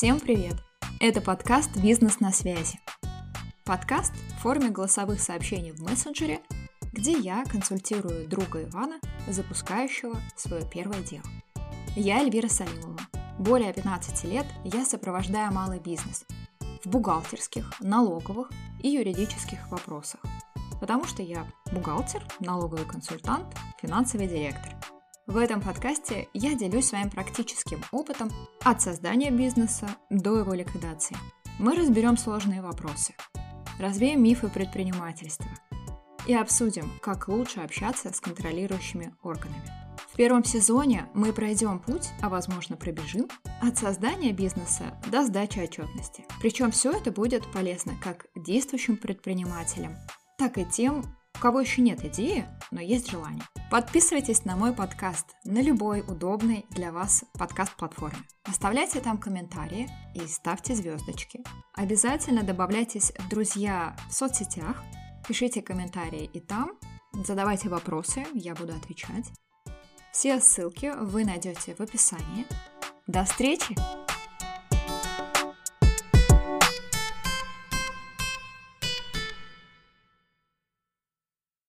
Всем привет! Это подкаст «Бизнес на связи». Подкаст в форме голосовых сообщений в мессенджере, где я консультирую друга Ивана, запускающего свое первое дело. Я Эльвира Салимова. Более 15 лет я сопровождаю малый бизнес в бухгалтерских, налоговых и юридических вопросах, потому что я бухгалтер, налоговый консультант, финансовый директор – в этом подкасте я делюсь своим практическим опытом от создания бизнеса до его ликвидации. Мы разберем сложные вопросы, развеем мифы предпринимательства и обсудим, как лучше общаться с контролирующими органами. В первом сезоне мы пройдем путь, а возможно пробежим, от создания бизнеса до сдачи отчетности. Причем все это будет полезно как действующим предпринимателям, так и тем, кого еще нет идеи, но есть желание. Подписывайтесь на мой подкаст на любой удобной для вас подкаст-платформе. Оставляйте там комментарии и ставьте звездочки. Обязательно добавляйтесь в друзья в соцсетях, пишите комментарии и там, задавайте вопросы, я буду отвечать. Все ссылки вы найдете в описании. До встречи!